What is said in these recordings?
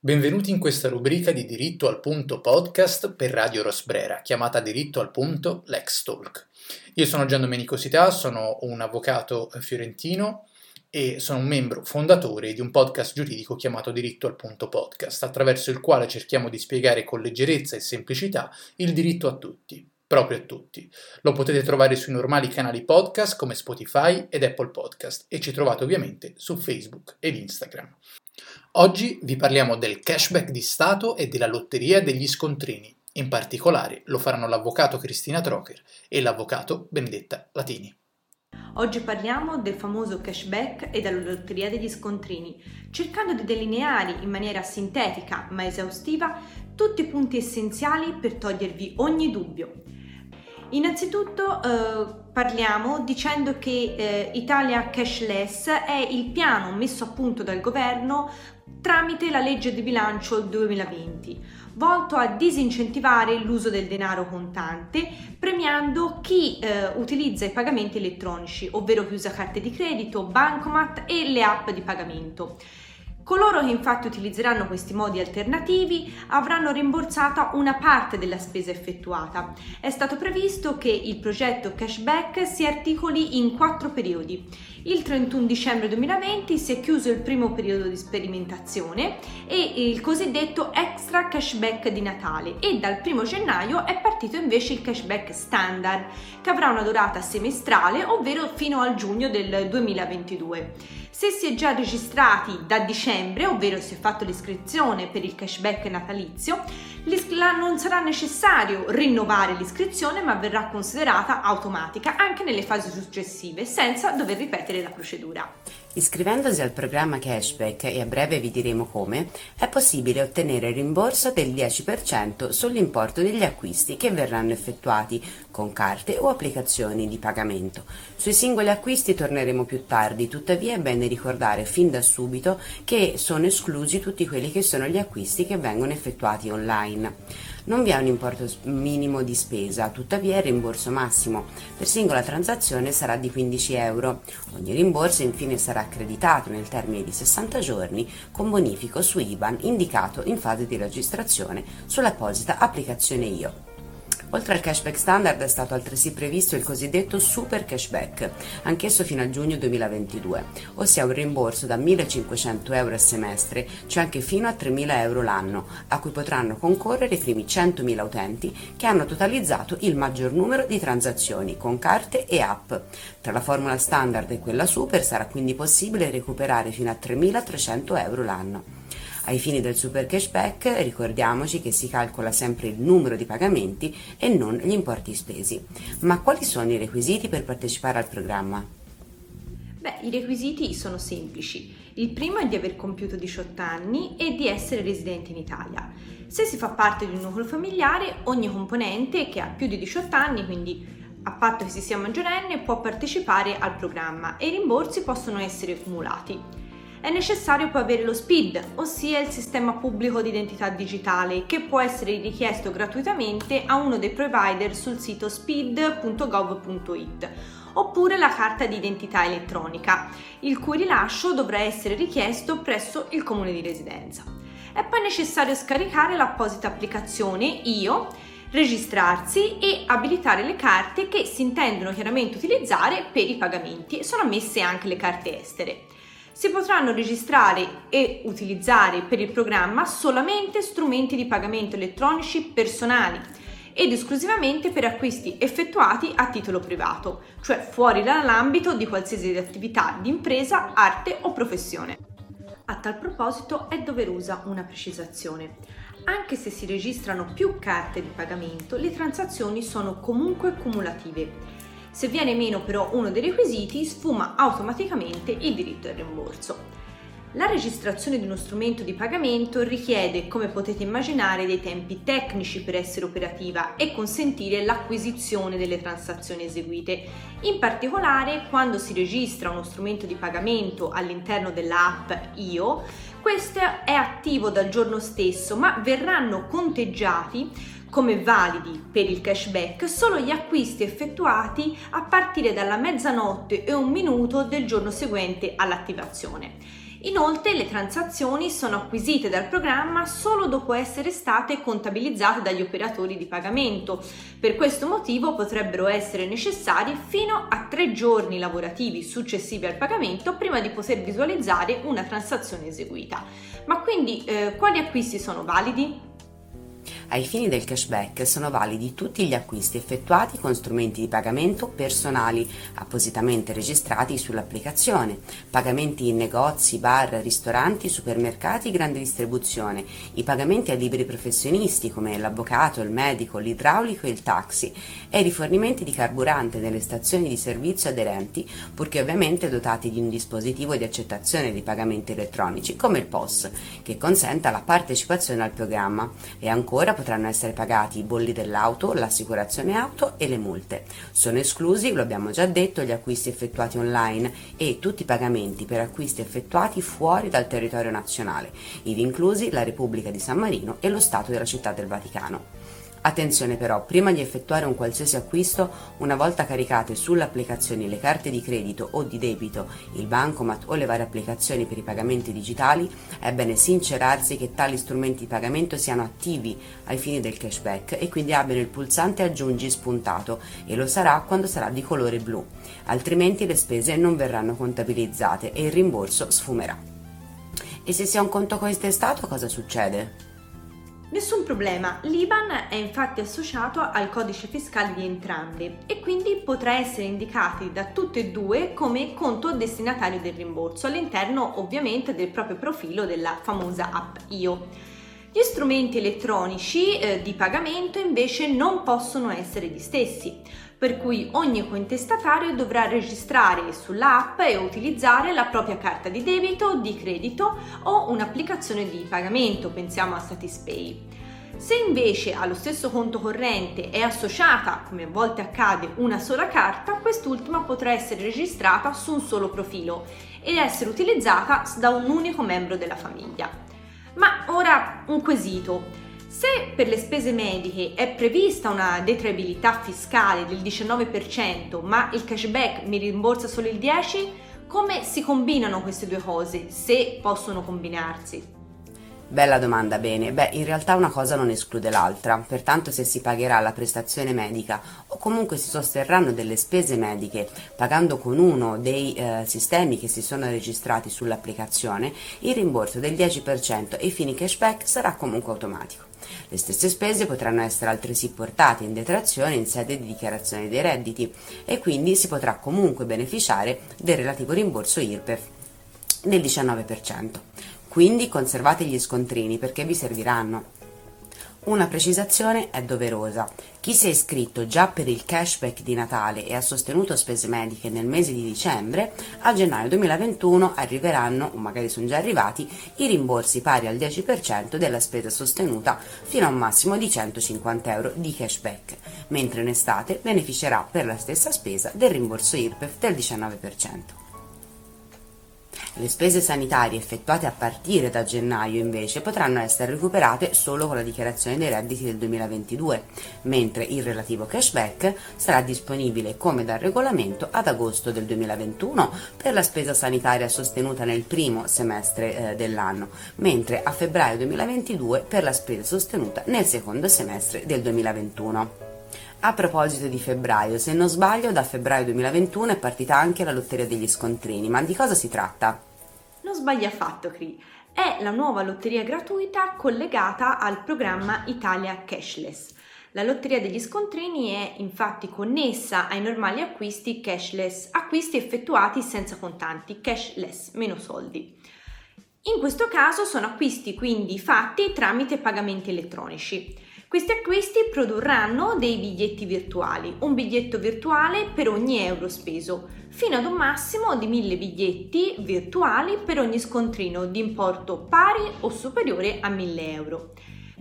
Benvenuti in questa rubrica di Diritto al Punto podcast per Radio Rosbrera, chiamata Diritto al Punto Lex Talk. Io sono Gian Domenico Sità, sono un avvocato fiorentino e sono un membro fondatore di un podcast giuridico chiamato Diritto al Punto podcast, attraverso il quale cerchiamo di spiegare con leggerezza e semplicità il diritto a tutti, proprio a tutti. Lo potete trovare sui normali canali podcast come Spotify ed Apple Podcast e ci trovate ovviamente su Facebook ed Instagram. Oggi vi parliamo del cashback di Stato e della lotteria degli scontrini. In particolare lo faranno l'avvocato Cristina Trocher e l'avvocato Benedetta Latini. Oggi parliamo del famoso cashback e della lotteria degli scontrini, cercando di delineare in maniera sintetica ma esaustiva tutti i punti essenziali per togliervi ogni dubbio. Innanzitutto eh, parliamo dicendo che eh, Italia Cashless è il piano messo a punto dal governo tramite la legge di bilancio 2020, volto a disincentivare l'uso del denaro contante, premiando chi eh, utilizza i pagamenti elettronici, ovvero chi usa carte di credito, bancomat e le app di pagamento. Coloro che infatti utilizzeranno questi modi alternativi avranno rimborsata una parte della spesa effettuata. È stato previsto che il progetto cashback si articoli in quattro periodi. Il 31 dicembre 2020 si è chiuso il primo periodo di sperimentazione e il cosiddetto extra cashback di Natale e dal 1 gennaio è partito invece il cashback standard che avrà una durata semestrale ovvero fino al giugno del 2022. Se si è già registrati da dicembre, ovvero si è fatto l'iscrizione per il cashback natalizio, non sarà necessario rinnovare l'iscrizione ma verrà considerata automatica anche nelle fasi successive senza dover ripetere la procedura. Iscrivendosi al programma cashback, e a breve vi diremo come, è possibile ottenere il rimborso del 10% sull'importo degli acquisti che verranno effettuati con carte o applicazioni di pagamento. Sui singoli acquisti torneremo più tardi, tuttavia è bene ricordare fin da subito che sono esclusi tutti quelli che sono gli acquisti che vengono effettuati online. Non vi è un importo minimo di spesa, tuttavia il rimborso massimo per singola transazione sarà di 15 euro. Ogni rimborso infine sarà accreditato nel termine di 60 giorni con bonifico su IBAN indicato in fase di registrazione sull'apposita applicazione IO. Oltre al cashback standard è stato altresì previsto il cosiddetto super cashback, anch'esso fino a giugno 2022, ossia un rimborso da 1.500 euro a semestre, cioè anche fino a 3.000 euro l'anno, a cui potranno concorrere i primi 100.000 utenti che hanno totalizzato il maggior numero di transazioni con carte e app. Tra la formula standard e quella super sarà quindi possibile recuperare fino a 3.300 euro l'anno. Ai fini del super cashback ricordiamoci che si calcola sempre il numero di pagamenti e non gli importi spesi. Ma quali sono i requisiti per partecipare al programma? Beh, i requisiti sono semplici. Il primo è di aver compiuto 18 anni e di essere residente in Italia. Se si fa parte di un nucleo familiare, ogni componente che ha più di 18 anni, quindi a patto che si sia maggiorenne, può partecipare al programma e i rimborsi possono essere cumulati è necessario poi avere lo SPID, ossia il sistema pubblico di identità digitale, che può essere richiesto gratuitamente a uno dei provider sul sito speed.gov.it oppure la carta di identità elettronica, il cui rilascio dovrà essere richiesto presso il comune di residenza. È poi necessario scaricare l'apposita applicazione IO, registrarsi e abilitare le carte che si intendono chiaramente utilizzare per i pagamenti sono ammesse anche le carte estere si potranno registrare e utilizzare per il programma solamente strumenti di pagamento elettronici personali ed esclusivamente per acquisti effettuati a titolo privato, cioè fuori dall'ambito di qualsiasi attività di impresa, arte o professione. A tal proposito è doverosa una precisazione. Anche se si registrano più carte di pagamento, le transazioni sono comunque cumulative se viene meno però uno dei requisiti, sfuma automaticamente il diritto al rimborso. La registrazione di uno strumento di pagamento richiede, come potete immaginare, dei tempi tecnici per essere operativa e consentire l'acquisizione delle transazioni eseguite. In particolare, quando si registra uno strumento di pagamento all'interno dell'app IO, questo è attivo dal giorno stesso, ma verranno conteggiati come validi per il cashback solo gli acquisti effettuati a partire dalla mezzanotte e un minuto del giorno seguente all'attivazione. Inoltre le transazioni sono acquisite dal programma solo dopo essere state contabilizzate dagli operatori di pagamento. Per questo motivo potrebbero essere necessari fino a tre giorni lavorativi successivi al pagamento prima di poter visualizzare una transazione eseguita. Ma quindi eh, quali acquisti sono validi? Ai fini del cashback sono validi tutti gli acquisti effettuati con strumenti di pagamento personali appositamente registrati sull'applicazione, pagamenti in negozi, bar, ristoranti, supermercati, grande distribuzione, i pagamenti a libri professionisti come l'avvocato, il medico, l'idraulico e il taxi. E i rifornimenti di carburante nelle stazioni di servizio aderenti, purché ovviamente dotati di un dispositivo di accettazione di pagamenti elettronici come il POS, che consenta la partecipazione al programma. E ancora potranno essere pagati i bolli dell'auto, l'assicurazione auto e le multe. Sono esclusi, lo abbiamo già detto, gli acquisti effettuati online e tutti i pagamenti per acquisti effettuati fuori dal territorio nazionale, ivi inclusi la Repubblica di San Marino e lo Stato della Città del Vaticano. Attenzione però, prima di effettuare un qualsiasi acquisto, una volta caricate sulle applicazioni le carte di credito o di debito, il bancomat o le varie applicazioni per i pagamenti digitali, è bene sincerarsi che tali strumenti di pagamento siano attivi ai fini del cashback e quindi abbiano il pulsante aggiungi spuntato e lo sarà quando sarà di colore blu, altrimenti le spese non verranno contabilizzate e il rimborso sfumerà. E se si ha un conto cointestato cosa succede? Nessun problema, l'IBAN è infatti associato al codice fiscale di entrambe e quindi potrà essere indicato da tutte e due come conto destinatario del rimborso all'interno ovviamente del proprio profilo della famosa app IO. Gli strumenti elettronici eh, di pagamento invece non possono essere gli stessi per cui ogni cointestatario dovrà registrare sull'app e utilizzare la propria carta di debito, di credito o un'applicazione di pagamento, pensiamo a Satispay. Se invece allo stesso conto corrente è associata, come a volte accade, una sola carta, quest'ultima potrà essere registrata su un solo profilo ed essere utilizzata da un unico membro della famiglia. Ma ora un quesito. Se per le spese mediche è prevista una detraibilità fiscale del 19%, ma il cashback mi rimborsa solo il 10%, come si combinano queste due cose, se possono combinarsi? Bella domanda, bene. Beh, in realtà una cosa non esclude l'altra, pertanto se si pagherà la prestazione medica o comunque si sosterranno delle spese mediche pagando con uno dei eh, sistemi che si sono registrati sull'applicazione, il rimborso del 10% e i fini cashback sarà comunque automatico. Le stesse spese potranno essere altresì portate in detrazione in sede di dichiarazione dei redditi e quindi si potrà comunque beneficiare del relativo rimborso IRPEF del 19%. Quindi conservate gli scontrini perché vi serviranno. Una precisazione è doverosa. Chi si è iscritto già per il cashback di Natale e ha sostenuto spese mediche nel mese di dicembre, a gennaio 2021 arriveranno, o magari sono già arrivati, i rimborsi pari al 10% della spesa sostenuta fino a un massimo di 150 euro di cashback, mentre in estate beneficerà per la stessa spesa del rimborso IRPEF del 19%. Le spese sanitarie effettuate a partire da gennaio invece potranno essere recuperate solo con la dichiarazione dei redditi del 2022, mentre il relativo cashback sarà disponibile come dal regolamento ad agosto del 2021 per la spesa sanitaria sostenuta nel primo semestre eh, dell'anno, mentre a febbraio 2022 per la spesa sostenuta nel secondo semestre del 2021. A proposito di febbraio, se non sbaglio, da febbraio 2021 è partita anche la lotteria degli scontrini, ma di cosa si tratta? Non sbagli affatto, Cri. È la nuova lotteria gratuita collegata al programma Italia Cashless. La lotteria degli scontrini è infatti connessa ai normali acquisti cashless, acquisti effettuati senza contanti, cashless, meno soldi. In questo caso sono acquisti quindi fatti tramite pagamenti elettronici. Questi acquisti produrranno dei biglietti virtuali, un biglietto virtuale per ogni euro speso, fino ad un massimo di 1000 biglietti virtuali per ogni scontrino di importo pari o superiore a 1000 euro.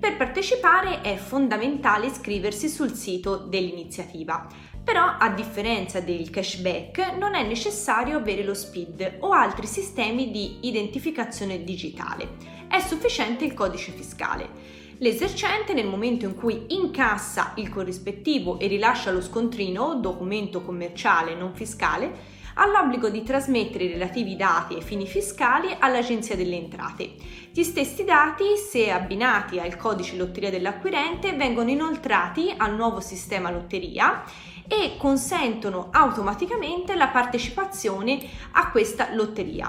Per partecipare è fondamentale iscriversi sul sito dell'iniziativa, però a differenza del cashback non è necessario avere lo SPID o altri sistemi di identificazione digitale, è sufficiente il codice fiscale. L'esercente nel momento in cui incassa il corrispettivo e rilascia lo scontrino, documento commerciale non fiscale, ha l'obbligo di trasmettere i relativi dati ai fini fiscali all'Agenzia delle Entrate. Gli stessi dati, se abbinati al codice lotteria dell'acquirente, vengono inoltrati al nuovo sistema lotteria e consentono automaticamente la partecipazione a questa lotteria.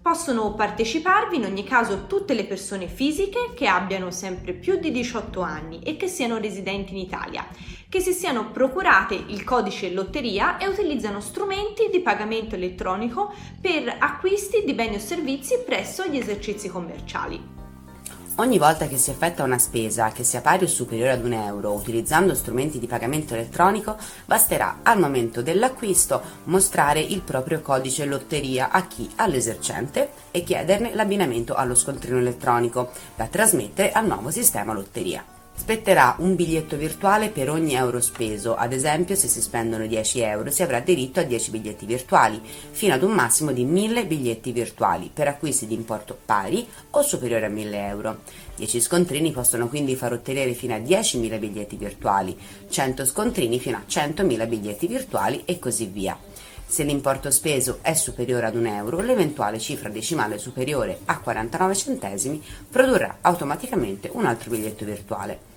Possono parteciparvi in ogni caso tutte le persone fisiche che abbiano sempre più di 18 anni e che siano residenti in Italia, che si siano procurate il codice lotteria e utilizzano strumenti di pagamento elettronico per acquisti di beni o servizi presso gli esercizi commerciali. Ogni volta che si effettua una spesa che sia pari o superiore ad un euro utilizzando strumenti di pagamento elettronico, basterà al momento dell'acquisto mostrare il proprio codice lotteria a chi? All'esercente e chiederne l'abbinamento allo scontrino elettronico da trasmettere al nuovo sistema lotteria. Spetterà un biglietto virtuale per ogni euro speso, ad esempio se si spendono 10 euro si avrà diritto a 10 biglietti virtuali, fino ad un massimo di 1000 biglietti virtuali per acquisti di importo pari o superiore a 1000 euro. 10 scontrini possono quindi far ottenere fino a 10.000 biglietti virtuali, 100 scontrini fino a 100.000 biglietti virtuali e così via. Se l'importo speso è superiore ad un euro, l'eventuale cifra decimale superiore a 49 centesimi produrrà automaticamente un altro biglietto virtuale.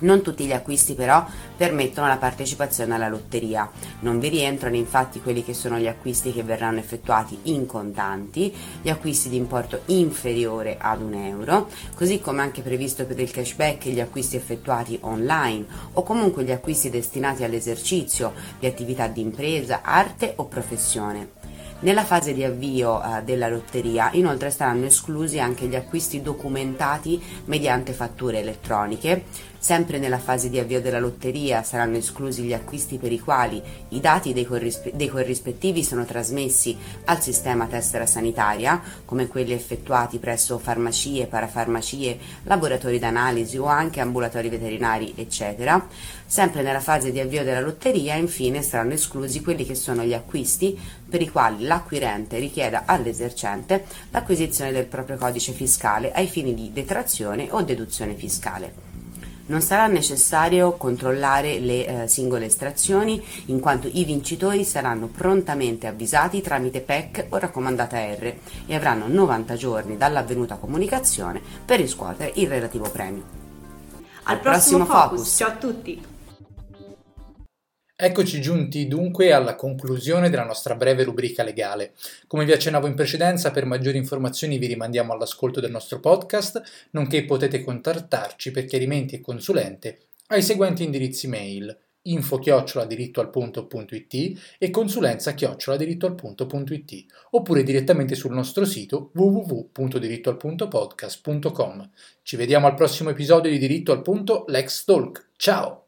Non tutti gli acquisti però permettono la partecipazione alla lotteria. Non vi rientrano infatti quelli che sono gli acquisti che verranno effettuati in contanti, gli acquisti di importo inferiore ad un euro, così come anche previsto per il cashback gli acquisti effettuati online o comunque gli acquisti destinati all'esercizio di attività di impresa, arte o professione. Nella fase di avvio eh, della lotteria inoltre saranno esclusi anche gli acquisti documentati mediante fatture elettroniche. Sempre nella fase di avvio della lotteria saranno esclusi gli acquisti per i quali i dati dei, corrispe- dei corrispettivi sono trasmessi al sistema tessera sanitaria, come quelli effettuati presso farmacie, parafarmacie, laboratori d'analisi o anche ambulatori veterinari, eccetera. Sempre nella fase di avvio della lotteria, infine, saranno esclusi quelli che sono gli acquisti per i quali l'acquirente richieda all'esercente l'acquisizione del proprio codice fiscale ai fini di detrazione o deduzione fiscale. Non sarà necessario controllare le eh, singole estrazioni in quanto i vincitori saranno prontamente avvisati tramite PEC o raccomandata R e avranno 90 giorni dall'avvenuta comunicazione per riscuotere il relativo premio. Al, Al prossimo, prossimo focus. focus. Ciao a tutti! Eccoci giunti dunque alla conclusione della nostra breve rubrica legale. Come vi accennavo in precedenza, per maggiori informazioni vi rimandiamo all'ascolto del nostro podcast, nonché potete contattarci per chiarimenti e consulente ai seguenti indirizzi mail info dirittoalpunto.it e consulenza dirittoalpunto.it oppure direttamente sul nostro sito www.dirittoalpuntopodcast.com. Ci vediamo al prossimo episodio di Diritto al Punto Lex Talk. Ciao!